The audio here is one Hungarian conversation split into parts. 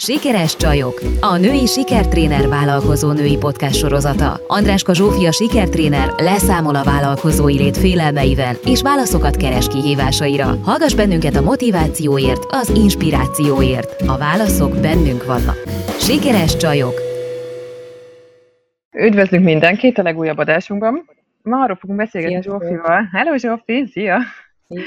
Sikeres csajok, a női sikertréner vállalkozó női podcast sorozata. Andráska Zsófia sikertréner leszámol a vállalkozói lét félelmeivel és válaszokat keres kihívásaira. Hallgass bennünket a motivációért, az inspirációért. A válaszok bennünk vannak. Sikeres csajok. Üdvözlünk mindenkit a legújabb adásunkban. Ma arról fogunk beszélgetni Sziasztok. Zsófival. Hello Zsófi, szia! Szia.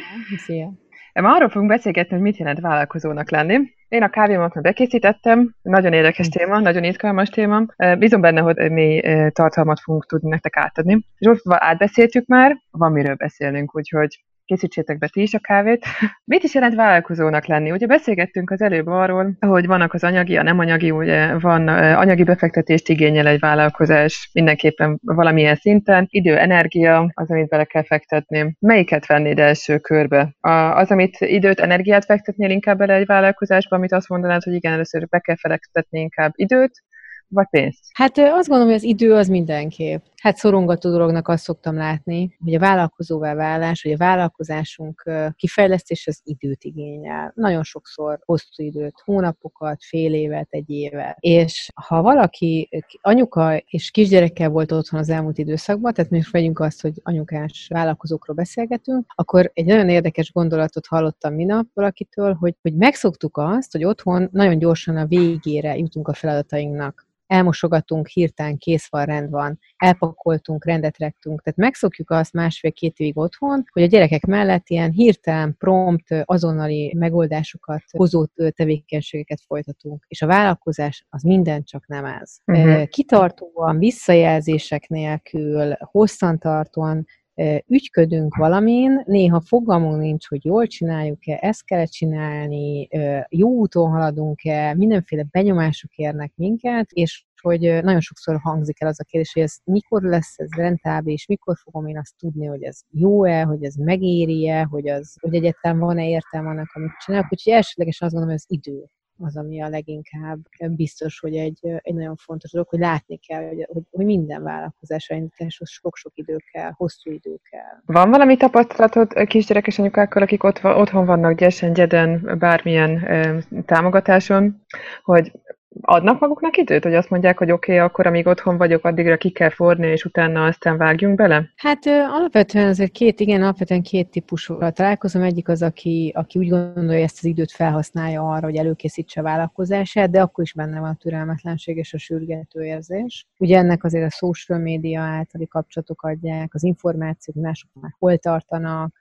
Szia. Ma arról fogunk beszélgetni, hogy mit jelent vállalkozónak lenni. Én a kávémat már bekészítettem, nagyon érdekes téma, nagyon izgalmas téma. Bízom benne, hogy eh, tartalmat fogunk tudni nektek átadni. Zsófival átbeszéltük már, van miről beszélnünk, úgyhogy készítsétek be ti is a kávét. Mit is jelent vállalkozónak lenni? Ugye beszélgettünk az előbb arról, hogy vannak az anyagi, a nem anyagi, ugye van anyagi befektetést igényel egy vállalkozás mindenképpen valamilyen szinten, idő, energia, az, amit bele kell fektetni. Melyiket vennéd első körbe? A, az, amit időt, energiát fektetnél inkább bele egy vállalkozásba, amit azt mondanád, hogy igen, először be kell fektetni inkább időt, vagy pénzt? Hát azt gondolom, hogy az idő az mindenképp. Hát szorongató dolognak azt szoktam látni, hogy a vállalkozóvá válás, hogy a vállalkozásunk kifejlesztés az időt igényel. Nagyon sokszor hosszú időt, hónapokat, fél évet, egy évet. És ha valaki anyuka és kisgyerekkel volt otthon az elmúlt időszakban, tehát most vegyünk azt, hogy anyukás vállalkozókról beszélgetünk, akkor egy nagyon érdekes gondolatot hallottam minap valakitől, hogy, hogy megszoktuk azt, hogy otthon nagyon gyorsan a végére jutunk a feladatainknak elmosogatunk, hirtelen kész van, rend van, elpakoltunk, rendet rektünk. Tehát megszokjuk azt másfél-két évig otthon, hogy a gyerekek mellett ilyen hirtelen, prompt, azonnali megoldásokat hozó tevékenységeket folytatunk. És a vállalkozás az minden csak nem ez. Mhm. Kitartóan, visszajelzések nélkül, hosszantartóan ügyködünk valamin, néha fogalmunk nincs, hogy jól csináljuk-e, ezt kell csinálni, jó úton haladunk-e, mindenféle benyomások érnek minket, és hogy nagyon sokszor hangzik el az a kérdés, hogy ez mikor lesz ez rentábilis, mikor fogom én azt tudni, hogy ez jó-e, hogy ez megéri-e, hogy, az, hogy egyetem van-e értelme annak, amit csinálok. Úgyhogy elsőlegesen azt gondolom, hogy az idő az, ami a leginkább biztos, hogy egy, egy nagyon fontos dolog, hogy látni kell, hogy, hogy, hogy minden vállalkozásra indításhoz sok-sok idő kell, hosszú idő kell. Van valami tapasztalatod kisgyerekes anyukákkal, akik ott, otthon vannak gyesen, gyeden, bármilyen ö, támogatáson, hogy adnak maguknak időt, hogy azt mondják, hogy oké, okay, akkor amíg otthon vagyok, addigra ki kell forni, és utána aztán vágjunk bele? Hát alapvetően azért két, igen, alapvetően két típusra találkozom. Egyik az, aki, aki úgy gondolja, hogy ezt az időt felhasználja arra, hogy előkészítse a vállalkozását, de akkor is benne van a türelmetlenség és a sürgető érzés. Ugye ennek azért a social média általi kapcsolatok adják, az információk, mások már hol tartanak,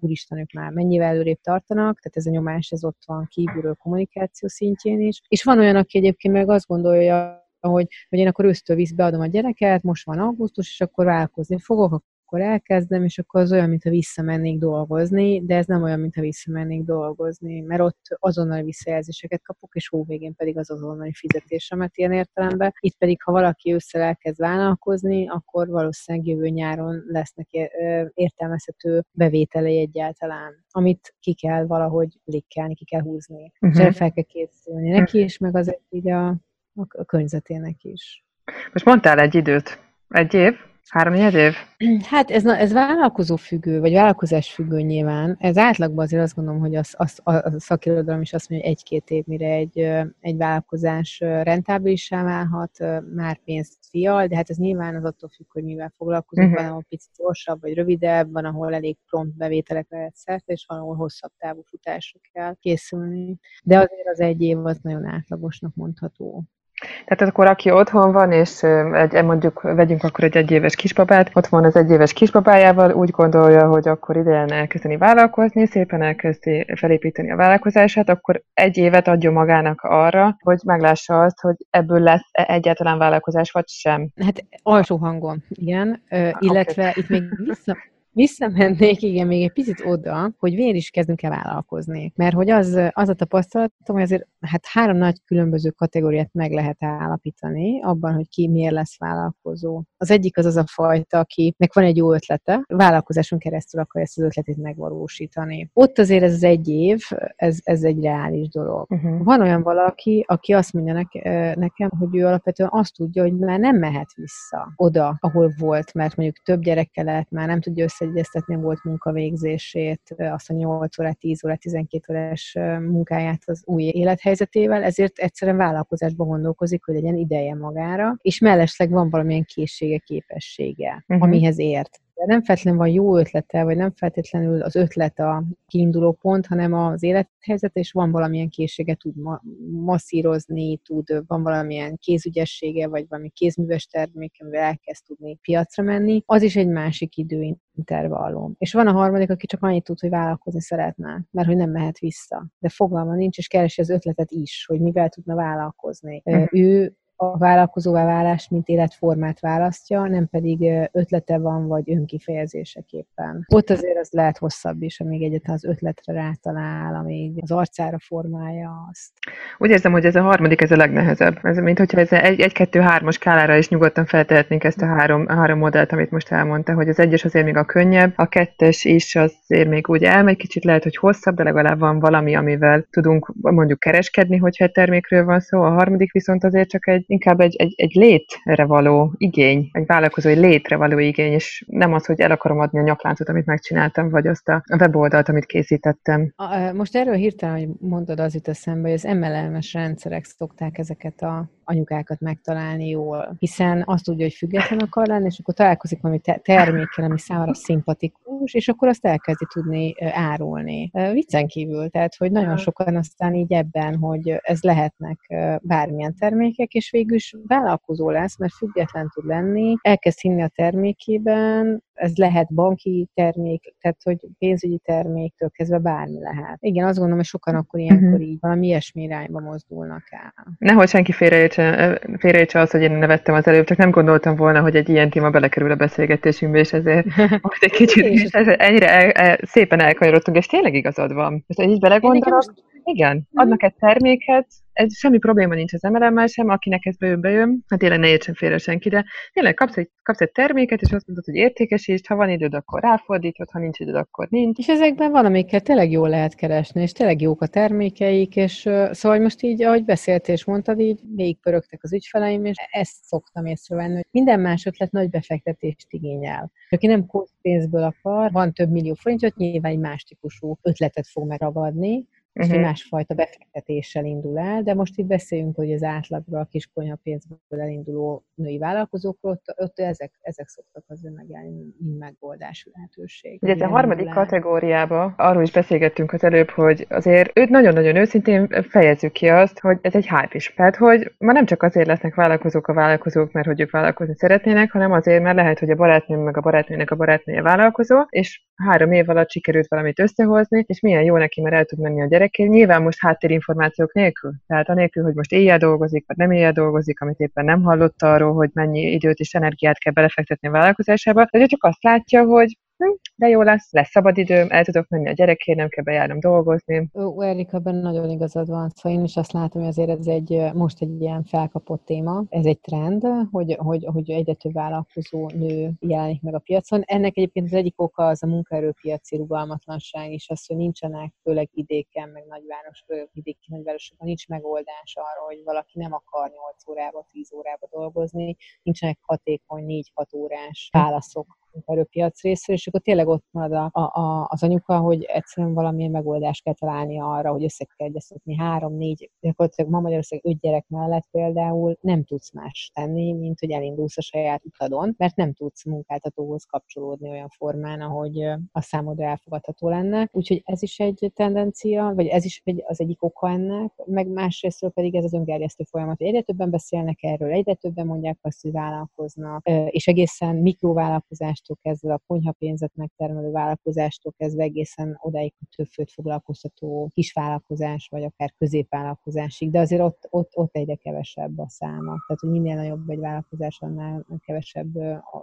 úristen, ők már mennyivel előrébb tartanak, tehát ez a nyomás, ez ott van kívülről kommunikáció szintjén is. És van olyan, aki egyébként meg azt gondolja, hogy, hogy én akkor ősztől visz beadom a gyereket, most van augusztus, és akkor vállalkozni fogok, akkor elkezdem, és akkor az olyan, mintha visszamennék dolgozni, de ez nem olyan, mintha visszamennék dolgozni, mert ott azonnali visszajelzéseket kapok, és hóvégén pedig az azonnali fizetésemet ilyen értelemben. Itt pedig, ha valaki ősszel elkezd vállalkozni, akkor valószínűleg jövő nyáron lesznek ö, értelmezhető bevételei egyáltalán, amit ki kell valahogy likkelni, ki kell húzni. Uh-huh. És Mhm. erre fel kell készülni neki is, meg az így a, a a környezetének is. Most mondtál egy időt. Egy év? Három év? Hát ez, ez vállalkozó függő, vagy vállalkozás függő nyilván. Ez átlagban azért azt gondolom, hogy az, az, a a szakirodalom is azt mondja, hogy egy-két év, mire egy, egy vállalkozás rentábilissá válhat, már pénzt fial, de hát ez nyilván az attól függ, hogy mivel foglalkozunk, Mhm. van, ahol picit gyorsabb, vagy rövidebb, van, ahol elég prompt bevételekre lehet szert, és van, ahol hosszabb távú futásra kell készülni. De azért az egy év az nagyon átlagosnak mondható. Tehát akkor aki otthon van, és egy, mondjuk vegyünk akkor egy egyéves kisbabát, ott van az egyéves kisbabájával, úgy gondolja, hogy akkor idejen elkezdeni vállalkozni, szépen elkezdi felépíteni a vállalkozását, akkor egy évet adjon magának arra, hogy meglássa azt, hogy ebből lesz egyáltalán vállalkozás, vagy sem. Hát alsó hangon, igen. Ö, illetve itt még vissza, visszamennék, igen, még egy picit oda, hogy miért is kezdünk el vállalkozni. Mert hogy az, az a tapasztalatom, hogy azért hát három nagy különböző kategóriát meg lehet állapítani abban, hogy ki miért lesz vállalkozó. Az egyik az az a fajta, akinek van egy jó ötlete, vállalkozáson keresztül akarja ezt az ötletét megvalósítani. Ott azért ez az egy év, ez, ez egy reális dolog. Uh-huh. Van olyan valaki, aki azt mondja nek- nekem, hogy ő alapvetően azt tudja, hogy már nem mehet vissza oda, ahol volt, mert mondjuk több gyereke lett, már nem tudja összegyűjteni egyeztetni a volt munkavégzését, azt a 8 órát, 10 órát, 12 órás munkáját az új élethelyzetével, ezért egyszerűen vállalkozásban gondolkozik, hogy legyen ideje magára, és mellesleg van valamilyen készsége, képessége, uh-huh. amihez ért nem feltétlenül van jó ötlete, vagy nem feltétlenül az ötlet a kiinduló pont, hanem az élethelyzet, és van valamilyen készsége, tud ma- masszírozni, tud, van valamilyen kézügyessége, vagy valami kézműves termék, amivel elkezd tudni piacra menni, az is egy másik időintervallum. És van a harmadik, aki csak annyit tud, hogy vállalkozni szeretne, mert hogy nem mehet vissza. De fogalma nincs, és keresi az ötletet is, hogy mivel tudna vállalkozni. Uh-huh. Ő a vállalkozóvá válás, mint életformát választja, nem pedig ötlete van, vagy önkifejezéseképpen. Ott azért az lehet hosszabb is, amíg egyetlen az ötletre rátalál, amíg az arcára formálja azt. Úgy érzem, hogy ez a harmadik, ez a legnehezebb. Ez, mint hogyha ez egy, egy kettő, hármas skálára is nyugodtan feltehetnénk ezt a három, három modellt, amit most elmondta, hogy az egyes azért még a könnyebb, a kettes is azért még úgy elmegy, kicsit lehet, hogy hosszabb, de legalább van valami, amivel tudunk mondjuk kereskedni, hogyha egy termékről van szó, a harmadik viszont azért csak egy inkább egy, egy, egy létre való igény, egy vállalkozói létre való igény, és nem az, hogy el akarom adni a nyakláncot, amit megcsináltam, vagy azt a weboldalt, amit készítettem. Most erről hirtelen, hogy mondod, az jut eszembe, hogy az MLM-es rendszerek szokták ezeket a anyukákat megtalálni jól, hiszen azt tudja, hogy független akar lenni, és akkor találkozik valami termékkel, ami számára szimpatikus, és akkor azt elkezdi tudni árulni. Viccen kívül, tehát, hogy nagyon sokan aztán így ebben, hogy ez lehetnek bármilyen termékek, és végül is vállalkozó lesz, mert független tud lenni, elkezd hinni a termékében, ez lehet banki termék, tehát hogy pénzügyi terméktől kezdve bármi lehet. Igen, azt gondolom, hogy sokan akkor ilyenkor uh-huh. így valami ilyesmi irányba mozdulnak el. Nehogy senki félreértse, félreértse az, hogy én nevettem az előbb, csak nem gondoltam volna, hogy egy ilyen téma belekerül a beszélgetésünkbe, és ezért most egy kicsit és ennyire el, el, szépen elkanyarodtunk, és tényleg igazad van. Most így belegondolok, igen, mhm. adnak egy terméket, ez semmi probléma nincs az mlm sem, akinek ez bejön, bejön, hát tényleg ne értsen félre senki, de tényleg kapsz egy, kapsz egy terméket, és azt mondod, hogy értékesítsd, ha van időd, akkor ráfordítod, ha nincs időd, akkor nincs. És ezekben valamikkel tényleg jól lehet keresni, és tényleg jók a termékeik, és uh, szóval most így, ahogy beszéltél és mondtad, így még pörögtek az ügyfeleim, és ezt szoktam észrevenni, hogy minden más ötlet nagy befektetést igényel. Aki nem pénzből akar, van több millió forintja, nyilván egy más típusú ötletet fog megragadni, uh-huh. egy másfajta befektetéssel indul el, de most itt beszéljünk, hogy az átlagra a kis pénzből elinduló női vállalkozókról, ott, ott ezek, ezek szoktak azért megjelenni, mint megoldási lehetőség. Ugye a harmadik kategóriába arról is beszélgettünk az előbb, hogy azért őt nagyon-nagyon őszintén fejezzük ki azt, hogy ez egy hype is. Tehát, hogy ma nem csak azért lesznek vállalkozók a vállalkozók, mert hogy ők vállalkozni szeretnének, hanem azért, mert lehet, hogy a barátnőm meg a barátnőnek a barátnője vállalkozó, és három év alatt sikerült valamit összehozni, és milyen jó neki, mert el tud menni a gyerekért. Nyilván most háttérinformációk nélkül, tehát anélkül, hogy most éjjel dolgozik, vagy nem éjjel dolgozik, amit éppen nem hallott arról, hogy mennyi időt és energiát kell belefektetni a vállalkozásába, de csak azt látja, hogy Hm, de jó lesz, lesz szabadidőm, el tudok menni a gyerekért, nem kell bejárnom dolgozni. Ó, Erika, ebben nagyon igazad van. Szóval én is azt látom, hogy azért ez egy, most egy ilyen felkapott téma. Ez egy trend, hogy, hogy, hogy egyre több vállalkozó nő jelenik meg a piacon. Ennek egyébként az egyik oka az a munkaerőpiaci rugalmatlanság is, az, hogy nincsenek, főleg vidéken, meg nagyváros, vidéki nagyvárosokban nincs megoldás arra, hogy valaki nem akar 8 órába, 10 órába dolgozni, nincsenek hatékony 4-6 órás válaszok munkaerőpiac részről, és akkor tényleg ott marad a, a, az anyuka, hogy egyszerűen valamilyen megoldást kell találni arra, hogy össze kell egyeztetni három, négy, gyakorlatilag ma Magyarország öt gyerek mellett például nem tudsz más tenni, mint hogy elindulsz a saját utadon, mert nem tudsz munkáltatóhoz kapcsolódni olyan formán, ahogy a számodra elfogadható lenne. Úgyhogy ez is egy tendencia, vagy ez is egy, az egyik oka ennek, meg másrésztről pedig ez az öngerjesztő folyamat. Egyre többen beszélnek erről, egyre többen mondják azt, hogy vállalkoznak, és egészen mikrovállalkozás vállalkozástól kezdve a konyhapénzet megtermelő vállalkozástól kezdve egészen odáig, hogy több főt foglalkoztató kisvállalkozás, vagy akár középvállalkozásig, de azért ott, ott, ott egyre kevesebb a száma. Tehát, hogy minél nagyobb egy vállalkozás, annál kevesebb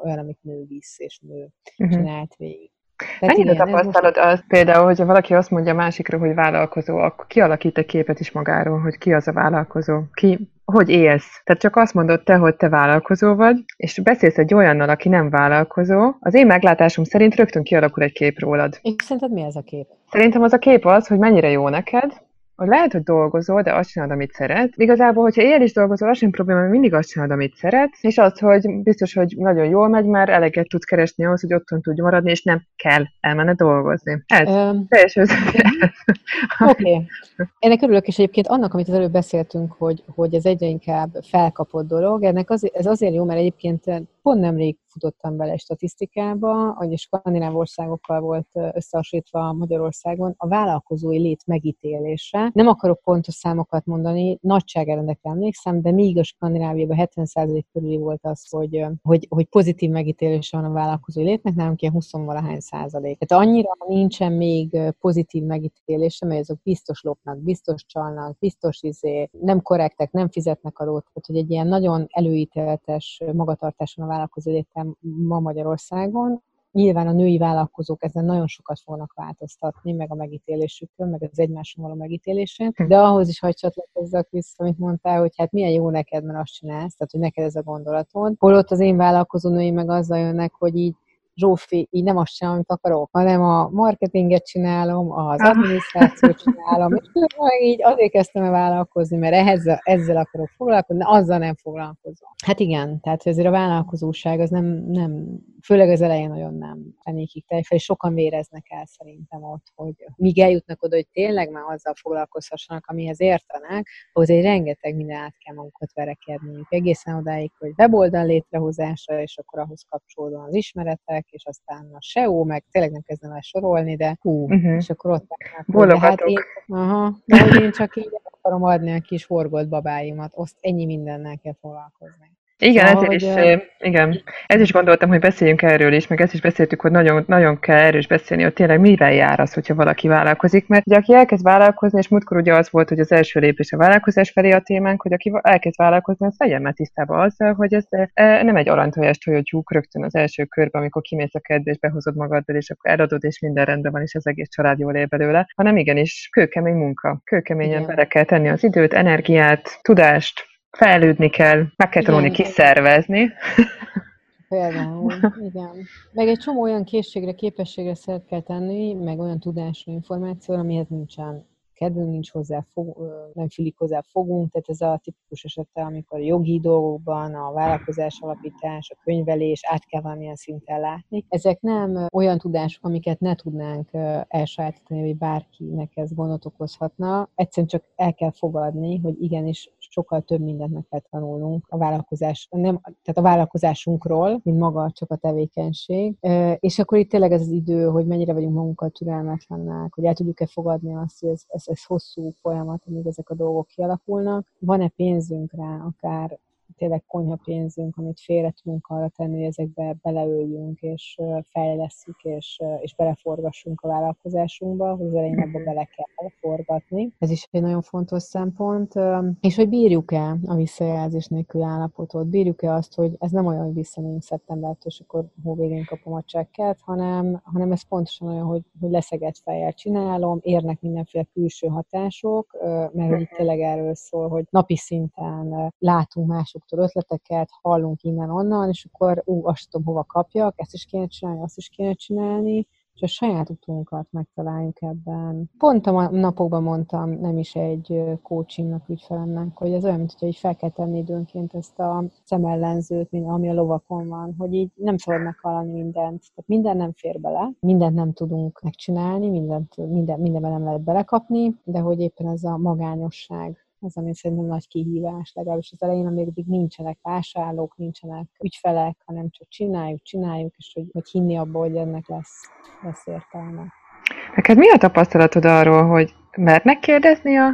olyan, amit nő visz és nő uh-huh. csinált végig. Tehát Mennyire tapasztalod most... azt például, hogyha valaki azt mondja másikra, hogy vállalkozó, akkor kialakít egy képet is magáról, hogy ki az a vállalkozó? Ki, hogy élsz? Tehát csak azt mondod te, hogy te vállalkozó vagy, és beszélsz egy olyannal, aki nem vállalkozó, az én meglátásom szerint rögtön kialakul egy kép rólad. És szerinted mi ez a kép? Szerintem az a kép az, hogy mennyire jó neked, hogy lehet, hogy dolgozol, de azt csinálod, amit szeret. Igazából, hogyha éjjel is dolgozol, az sem probléma, mert mindig azt csinálod, amit szeret, és az, hogy biztos, hogy nagyon jól megy, már eleget tudsz keresni ahhoz, hogy otthon tudj maradni, és nem kell elmenne dolgozni. Ez um, teljes Oké. Okay. Ennek örülök, és egyébként annak, amit az előbb beszéltünk, hogy, hogy ez egyre inkább felkapott dolog, ennek az, ez azért jó, mert egyébként pont nemrég futottam bele statisztikába, hogy skandináv országokkal volt összehasonlítva Magyarországon a vállalkozói lét megítélése. Nem akarok pontos számokat mondani, nagyságrendekre emlékszem, de míg a Skandináviában 70% körüli volt az, hogy, hogy, hogy pozitív megítélése van a vállalkozói létnek, nálunk ilyen 20 valahány százalék. Tehát annyira nincsen még pozitív megítélése, mert azok biztos lopnak, biztos csalnak, biztos izé, nem korrektek, nem fizetnek adót, tehát hogy egy ilyen nagyon előítéletes magatartáson a vállalkozó létem ma Magyarországon. Nyilván a női vállalkozók ezen nagyon sokat fognak változtatni, meg a megítélésükön, meg az egymáson való megítélésén, hm. de ahhoz is hagy csatlakozzak vissza, amit mondtál, hogy hát milyen jó neked, mert azt csinálsz, tehát hogy neked ez a gondolatod. Holott az én vállalkozó női meg azzal jönnek, hogy így Zsófi, így nem azt sem, amit akarok, hanem a marketinget csinálom, az adminisztrációt csinálom, és így azért kezdtem el vállalkozni, mert ehhez, ezzel akarok foglalkozni, azzal nem foglalkozom. Hát igen, tehát ezért a vállalkozóság az nem, nem főleg az elején nagyon nem fenékig teljesen, és sokan véreznek el szerintem ott, hogy míg eljutnak oda, hogy tényleg már azzal foglalkozhassanak, amihez értenek, ahhoz egy rengeteg minden át kell magukat verekedniük. Egészen odáig, hogy weboldal létrehozása, és akkor ahhoz kapcsolódóan az ismeretek, és aztán a SEO, meg tényleg nem kezdem el sorolni, de hú, uh-huh. és akkor ott állnak. Hát én, aha, de hogy én csak így akarom adni a kis forgott babáimat, azt ennyi mindennel kell foglalkozni. Igen, ezért is, igen, ez is gondoltam, hogy beszéljünk erről is, meg ezt is beszéltük, hogy nagyon, nagyon kell erről is beszélni, hogy tényleg mivel jár az, hogyha valaki vállalkozik, mert ugye aki elkezd vállalkozni, és múltkor ugye az volt, hogy az első lépés a vállalkozás felé a témánk, hogy aki elkezd vállalkozni, az legyen már tisztában azzal, hogy ez nem egy aranytojás tojótyúk rögtön az első körben, amikor kimész a kedve és behozod magaddal, és akkor eladod, és minden rendben van, és az egész család jól él belőle, hanem igenis kőkemény munka, kőkeményen bele kell tenni az időt, energiát, tudást, fejlődni kell, meg kell tanulni kiszervezni. Például, igen. Meg egy csomó olyan készségre, képességre szert kell tenni, meg olyan tudásra, információra, amihez nincsen kedvünk nincs hozzá, fog, nem fülik hozzá fogunk, tehát ez a tipikus esete, amikor a jogi dolgokban, a vállalkozás alapítás, a könyvelés át kell valamilyen szinten látni. Ezek nem olyan tudások, amiket ne tudnánk elsajátítani, hogy bárkinek ez gondot okozhatna. Egyszerűen csak el kell fogadni, hogy igenis sokkal több mindent meg kell tanulnunk a vállalkozás, nem, tehát a vállalkozásunkról, mint maga csak a tevékenység. És akkor itt tényleg ez az idő, hogy mennyire vagyunk magunkat türelmetlennek, hogy el tudjuk-e fogadni azt, hogy ez, ez ez, hosszú folyamat, amíg ezek a dolgok kialakulnak. Van-e pénzünk rá, akár tényleg konyha pénzünk, amit félre tudunk arra tenni, hogy ezekbe beleöljünk, és fejleszünk, és, és beleforgassunk a vállalkozásunkba, hogy az elején ebbe bele kell forgatni. Ez is egy nagyon fontos szempont. És hogy bírjuk-e a visszajelzés nélkül állapotot, bírjuk-e azt, hogy ez nem olyan, hogy visszamegyünk szeptembertől, és akkor hóvégén kapom a csekket, hanem, hanem ez pontosan olyan, hogy, hogy leszegett fejjel csinálom, érnek mindenféle külső hatások, mert hogy itt tényleg erről szól, hogy napi szinten látunk mások másoktól ötleteket, hallunk innen-onnan, és akkor ú, azt tudom, hova kapjak, ezt is kéne csinálni, azt is kéne csinálni, és a saját utunkat megtaláljuk ebben. Pont a napokban mondtam nem is egy coachingnak, ügyfelemnek, hogy ez olyan, mintha így fel kell tenni időnként ezt a szemellenzőt, ami a lovakon van, hogy így nem szabad meghallani mindent. Tehát minden nem fér bele, mindent nem tudunk megcsinálni, mindent, minden, mindenben nem lehet belekapni, de hogy éppen ez a magányosság az, ami szerintem nagy kihívás, legalábbis az elején, amíg nincsenek vásárlók, nincsenek ügyfelek, hanem csak csináljuk, csináljuk, és hogy, hogy hinni abba, hogy ennek lesz, lesz értelme. Neked mi a tapasztalatod arról, hogy mernek kérdezni a,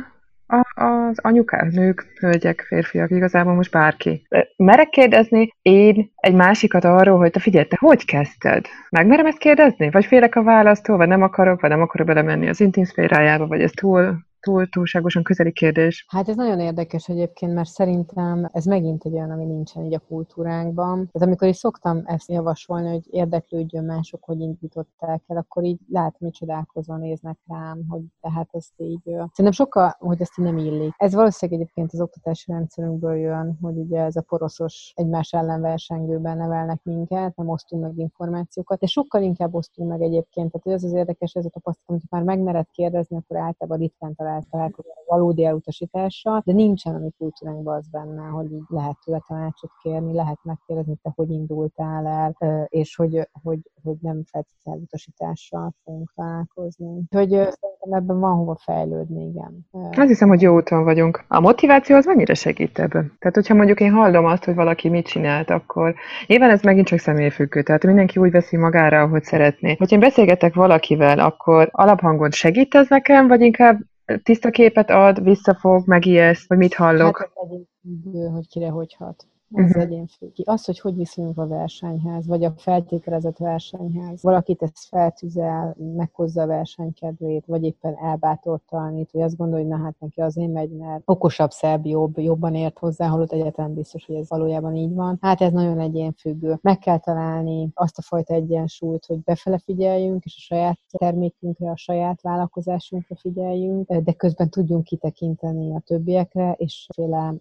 a, az anyukák, nők, hölgyek, férfiak, igazából most bárki. Merek kérdezni én egy másikat arról, hogy te figyelj, te hogy kezdted? Megmerem ezt kérdezni? Vagy félek a választól, vagy nem akarok, vagy nem akarok belemenni az intim szférájába, vagy ez túl túl, túlságosan közeli kérdés. Hát ez nagyon érdekes egyébként, mert szerintem ez megint egy olyan, ami nincsen így a kultúránkban. Tehát amikor is szoktam ezt javasolni, hogy érdeklődjön mások, hogy indították el, akkor így látom, hogy csodálkozva néznek rám, hogy tehát ezt így... Szerintem sokkal, hogy ezt így nem illik. Ez valószínűleg egyébként az oktatási rendszerünkből jön, hogy ugye ez a poroszos egymás ellen versengőben nevelnek minket, nem osztunk meg információkat, de sokkal inkább osztunk meg egyébként. Tehát ez az érdekes, ez a tapasztalat, hogy már megmered kérdezni, akkor általában ritkán talál találkozni valódi elutasítással, de nincsen a mi kultúránkban az benne, hogy így lehet tőle tanácsot kérni, lehet megkérdezni, te hogy indultál el, és hogy, hogy, hogy nem feltétlenül elutasítással fogunk találkozni. Hogy szerintem ebben van hova fejlődni, igen. Azt hiszem, hogy jó úton vagyunk. A motiváció az mennyire segít ebben? Tehát, hogyha mondjuk én hallom azt, hogy valaki mit csinált, akkor nyilván ez megint csak személyfüggő, tehát mindenki úgy veszi magára, ahogy szeretné. Hogyha én beszélgetek valakivel, akkor alaphangon segít ez nekem, vagy inkább tiszta képet ad, visszafog, megijeszt, vagy mit hallok? Hát hogy kire hogy hat az uh-huh. függ. Az, hogy hogy viszonyulunk a versenyhez, vagy a feltételezett versenyhez. Valakit ezt feltüzel, meghozza a versenykedvét, vagy éppen elbátortalanít, vagy azt gondolja, hogy na hát neki azért megy, mert okosabb, szebb, jobb, jobban ért hozzá, holott egyetlen biztos, hogy ez valójában így van. Hát ez nagyon egyénfüggő. Meg kell találni azt a fajta egyensúlyt, hogy befele figyeljünk, és a saját termékünkre, a saját vállalkozásunkra figyeljünk, de közben tudjunk kitekinteni a többiekre, és féle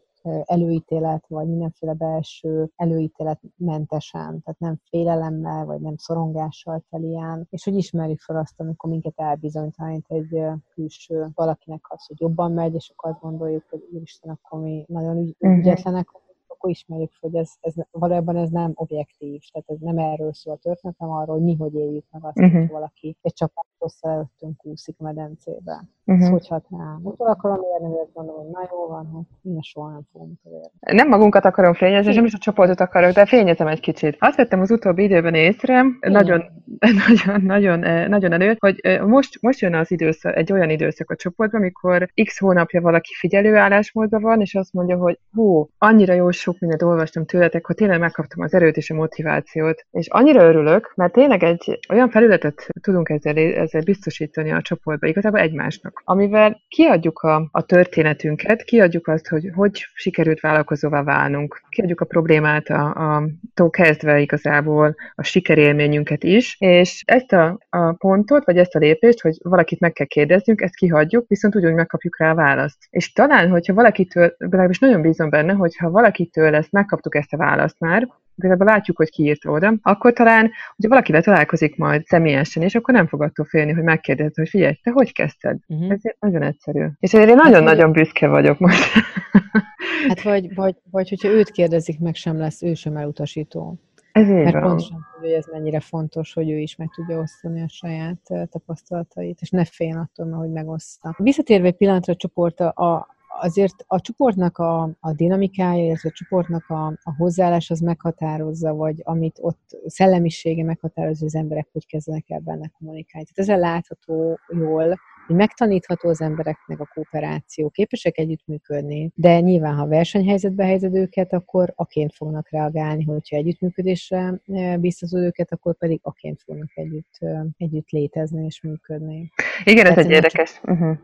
előítélet, vagy mindenféle belső előítélet mentesen, tehát nem félelemmel, vagy nem szorongással telien, és hogy ismerjük fel azt, amikor minket elbizonytalanít egy külső valakinek az, hogy jobban megy, és akkor azt gondoljuk, hogy úristen, akkor mi nagyon ügy, uh-huh. ügyetlenek akkor ismerjük, hogy ez, ez valójában ez nem objektív, tehát ez nem erről szól a történet, hanem arról, hogy mi hogy éljük meg azt, uh-huh. hogy valaki egy csapat rossz előttünk úszik medencébe. Uh-huh. Szóval, hát rá. Utol akarom érni, hogy gondolom, hogy na jó van, hát minden soha nem fogom érni. Nem magunkat akarom fényezni, nem is a csoportot akarok, de fényezem egy kicsit. Azt vettem az utóbbi időben észre, nagyon, nagyon, nagyon, eh, nagyon előtt, hogy eh, most, most jön az időszak, egy olyan időszak a csoportban, amikor x hónapja valaki figyelőállásmódban van, és azt mondja, hogy hú, annyira jó sok mindent olvastam tőletek, hogy tényleg megkaptam az erőt és a motivációt. És annyira örülök, mert tényleg egy olyan felületet tudunk ezzel, ezzel biztosítani a csoportba, igazából egymásnak, amivel kiadjuk a, a történetünket, kiadjuk azt, hogy hogy sikerült vállalkozóvá válnunk, kiadjuk a problémát a, a tó kezdve igazából a sikerélményünket is, és ezt a, a pontot, vagy ezt a lépést, hogy valakit meg kell kérdeznünk, ezt kihagyjuk, viszont ugyanúgy megkapjuk rá a választ. És talán, hogyha valakitől, legalábbis nagyon bízom benne, hogyha valakitől ezt megkaptuk ezt a választ már, igazából látjuk, hogy ki írta oda, akkor talán, hogyha valakivel találkozik majd személyesen, és akkor nem fog attól félni, hogy megkérdezed, hogy figyelj, te hogy kezdted? Uh-huh. Ez nagyon egyszerű. És ezért én nagyon-nagyon hát, büszke vagyok most. Hát vagy, vagy, vagy hogyha őt kérdezik meg, sem lesz ő sem elutasító. Ez így Mert van. pontosan tudja, hogy ez mennyire fontos, hogy ő is meg tudja osztani a saját tapasztalatait, és ne féljen attól, hogy megoszta. Visszatérve egy pillanatra a csoport, a, azért a csoportnak a, a dinamikája, illetve a csoportnak a, a hozzáállás az meghatározza, vagy amit ott szellemisége meghatározza, az emberek hogy kezdenek el benne kommunikálni. Tehát ezzel látható jól, hogy megtanítható az embereknek a kooperáció, képesek együttműködni, de nyilván, ha versenyhelyzetbe helyezed őket, akkor aként fognak reagálni, hogyha együttműködésre e, biztosod őket, akkor pedig aként fognak együtt, e, együtt létezni és működni. Igen, ez egy érdekes. Csak... Uh-huh.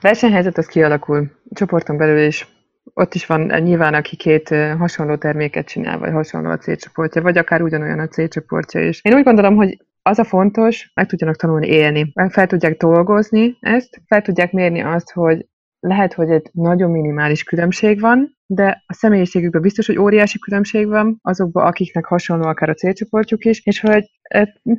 Versenyhelyzet az kialakul csoporton belül is. Ott is van nyilván, aki két hasonló terméket csinál, vagy hasonló a célcsoportja, vagy akár ugyanolyan a célcsoportja is. Én úgy gondolom, hogy az a fontos, meg tudjanak tanulni élni, fel tudják dolgozni ezt, fel tudják mérni azt, hogy lehet, hogy egy nagyon minimális különbség van, de a személyiségükben biztos, hogy óriási különbség van azokban, akiknek hasonló akár a célcsoportjuk is, és hogy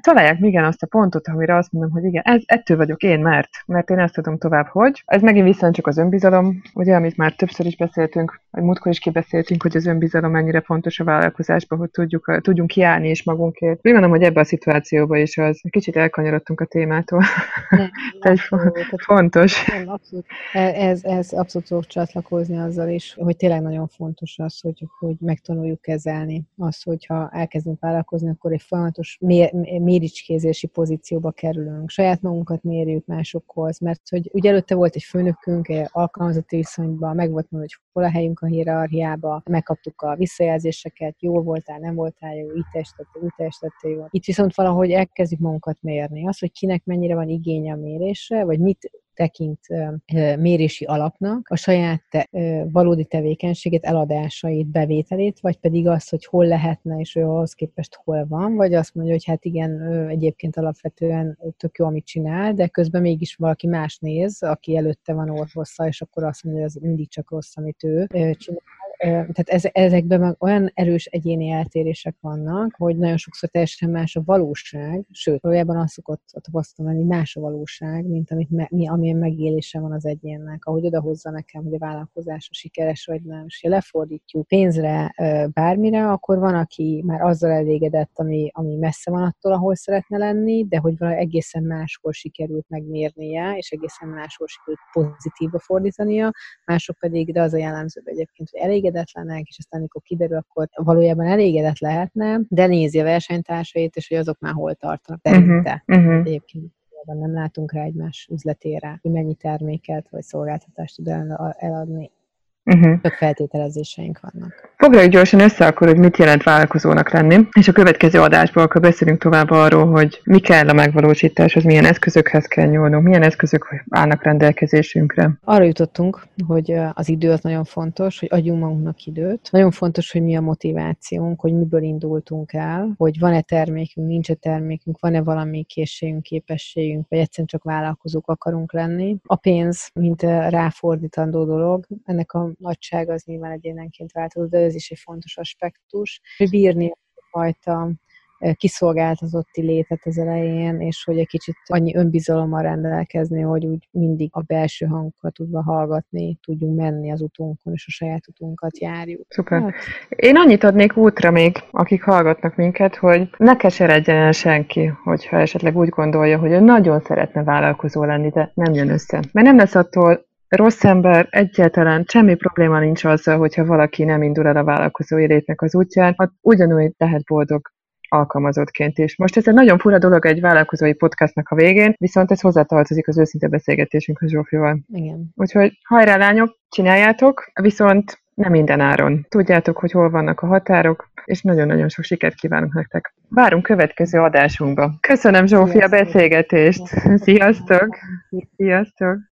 találják igen azt a pontot, amire azt mondom, hogy igen, ez, ettől vagyok én, mert, mert én ezt tudom tovább, hogy. Ez megint vissza csak az önbizalom, ugye, amit már többször is beszéltünk, vagy múltkor is kibeszéltünk, hogy az önbizalom mennyire fontos a vállalkozásban, hogy tudjuk, tudjunk kiállni is magunkért. Úgy mondom, hogy ebbe a szituációba is az kicsit elkanyarodtunk a témától. Nem, Tehát fontos. Nem, abszolút. E, ez, ez abszolút csatlakozni azzal is, hogy tényleg nagyon fontos az, hogy, hogy megtanuljuk kezelni. Az, hogyha elkezdünk vállalkozni, akkor egy folyamatos mér, méricskézési pozícióba kerülünk. Saját magunkat mérjük másokhoz, mert hogy ugye előtte volt egy főnökünk, egy alkalmazotti viszonyban, meg volt mondva, hogy hol a helyünk a hierarchiába, megkaptuk a visszajelzéseket, jó voltál, nem voltál jó, így teljesítettél, úgy teljesítettél jó. Itt viszont valahogy elkezdjük magunkat mérni. Az, hogy kinek mennyire van igénye a mérésre, vagy mit tekint mérési alapnak a saját te, valódi tevékenységét, eladásait, bevételét, vagy pedig az, hogy hol lehetne, és ő ahhoz képest hol van, vagy azt mondja, hogy hát igen, egyébként alapvetően tök jó, amit csinál, de közben mégis valaki más néz, aki előtte van orvossza, és akkor azt mondja, hogy az mindig csak rossz, amit ő csinál, tehát ezekben meg olyan erős egyéni eltérések vannak, hogy nagyon sokszor teljesen más a valóság, sőt, valójában azt szokott tapasztalni, hogy más a valóság, mint amit me, mi, amilyen megélése van az egyénnek, ahogy odahozza nekem, hogy a vállalkozás a sikeres vagy nem, és ha lefordítjuk pénzre bármire, akkor van, aki már azzal elégedett, ami, ami messze van attól, ahol szeretne lenni, de hogy valami egészen máskor sikerült megmérnie, és egészen máshol sikerült pozitívba fordítania, mások pedig, de az a jellemző egyébként, hogy elégedetlenek, és aztán amikor kiderül, akkor valójában elégedett lehetne, de nézi a versenytársait, és hogy azok már hol tartanak szerinte. Uh-huh. uh-huh. Egyébként nem látunk rá egymás üzletére, hogy mennyi terméket vagy szolgáltatást tud eladni. Uh-huh. Több feltételezéseink vannak. Foglaljuk gyorsan össze akkor, hogy mit jelent vállalkozónak lenni, és a következő adásból akkor beszélünk tovább arról, hogy mi kell a megvalósításhoz, milyen eszközökhez kell nyúlnunk, milyen eszközök állnak rendelkezésünkre. Arra jutottunk, hogy az idő az nagyon fontos, hogy adjunk magunknak időt. Nagyon fontos, hogy mi a motivációnk, hogy miből indultunk el, hogy van-e termékünk, nincs-e termékünk, van-e valami készségünk, képességünk, vagy egyszerűen csak vállalkozók akarunk lenni. A pénz, mint ráfordítandó dolog, ennek a nagyság az nyilván egyénenként változó, de ez is egy fontos aspektus. Bírni a fajta kiszolgáltatotti létet az elején, és hogy egy kicsit annyi önbizalommal rendelkezni, hogy úgy mindig a belső hangokat tudva hallgatni, tudjunk menni az utunkon, és a saját utunkat járjuk. Szuper. Hát. Én annyit adnék útra még, akik hallgatnak minket, hogy ne keseredjen el senki, hogyha esetleg úgy gondolja, hogy ő nagyon szeretne vállalkozó lenni, de nem jön össze. Mert nem lesz attól rossz ember, egyáltalán semmi probléma nincs azzal, hogyha valaki nem indul el a vállalkozó életnek az útján, hát ugyanúgy lehet boldog alkalmazottként is. Most ez egy nagyon fura dolog egy vállalkozói podcastnak a végén, viszont ez hozzátartozik az őszinte beszélgetésünkhöz Zsófival. Igen. Úgyhogy hajrá lányok, csináljátok, viszont nem minden áron. Tudjátok, hogy hol vannak a határok, és nagyon-nagyon sok sikert kívánunk nektek. Várunk következő adásunkba. Köszönöm Zsófi a beszélgetést. Sziasztok! Sziasztok!